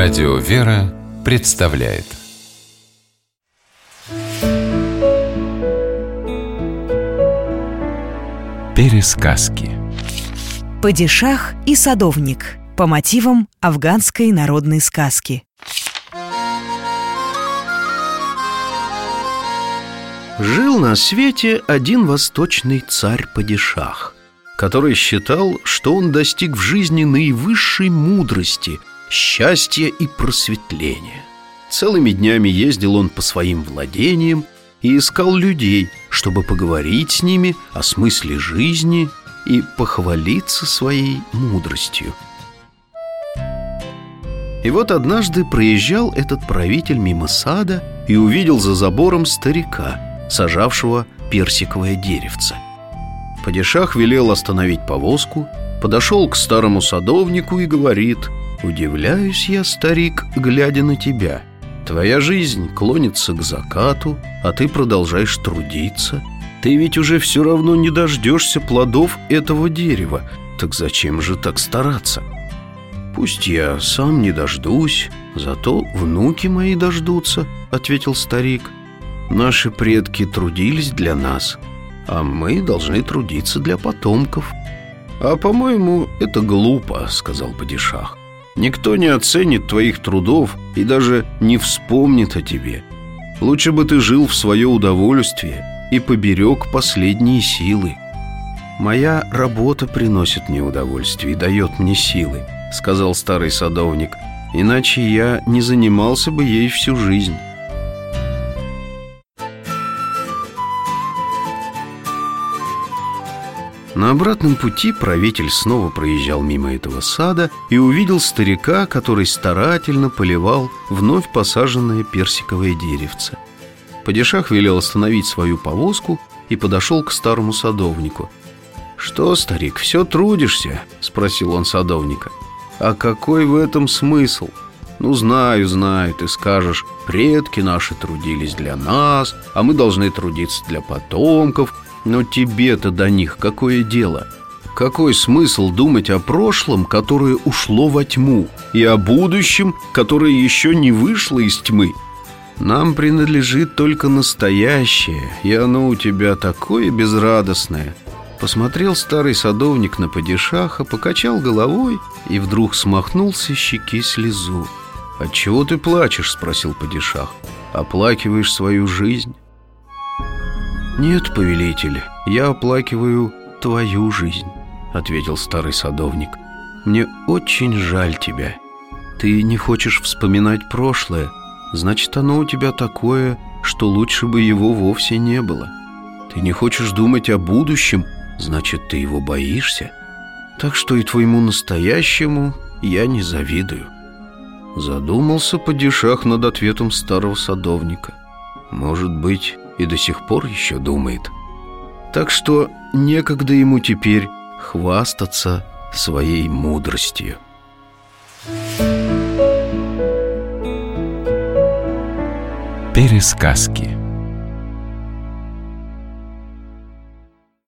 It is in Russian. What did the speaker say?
Радио «Вера» представляет Пересказки Падишах и садовник по мотивам афганской народной сказки. Жил на свете один восточный царь-падишах, который считал, что он достиг в жизни наивысшей мудрости, счастья и просветления. Целыми днями ездил он по своим владениям и искал людей, чтобы поговорить с ними о смысле жизни и похвалиться своей мудростью. И вот однажды проезжал этот правитель мимо сада и увидел за забором старика, сажавшего персиковое деревце. Падишах велел остановить повозку, подошел к старому садовнику и говорит «Удивляюсь я, старик, глядя на тебя. Твоя жизнь клонится к закату, а ты продолжаешь трудиться. Ты ведь уже все равно не дождешься плодов этого дерева, так зачем же так стараться?» «Пусть я сам не дождусь, зато внуки мои дождутся», — ответил старик. «Наши предки трудились для нас, а мы должны трудиться для потомков». «А, по-моему, это глупо», — сказал Падишах. «Никто не оценит твоих трудов и даже не вспомнит о тебе. Лучше бы ты жил в свое удовольствие и поберег последние силы». «Моя работа приносит мне удовольствие и дает мне силы», — сказал старый садовник. «Иначе я не занимался бы ей всю жизнь». На обратном пути правитель снова проезжал мимо этого сада и увидел старика, который старательно поливал вновь посаженное персиковое деревце. Падишах велел остановить свою повозку и подошел к старому садовнику. «Что, старик, все трудишься?» – спросил он садовника. «А какой в этом смысл?» «Ну, знаю, знаю, ты скажешь, предки наши трудились для нас, а мы должны трудиться для потомков, но тебе-то до них какое дело? Какой смысл думать о прошлом, которое ушло во тьму, и о будущем, которое еще не вышло из тьмы? Нам принадлежит только настоящее, и оно у тебя такое безрадостное. Посмотрел старый садовник на падишаха, покачал головой и вдруг смахнул со щеки слезу. «Отчего ты плачешь?» – спросил падишах. «Оплакиваешь свою жизнь?» «Нет, повелитель, я оплакиваю твою жизнь», — ответил старый садовник. «Мне очень жаль тебя. Ты не хочешь вспоминать прошлое, значит, оно у тебя такое, что лучше бы его вовсе не было. Ты не хочешь думать о будущем, значит, ты его боишься. Так что и твоему настоящему я не завидую». Задумался падишах над ответом старого садовника. «Может быть, и до сих пор еще думает. Так что некогда ему теперь хвастаться своей мудростью. Пересказки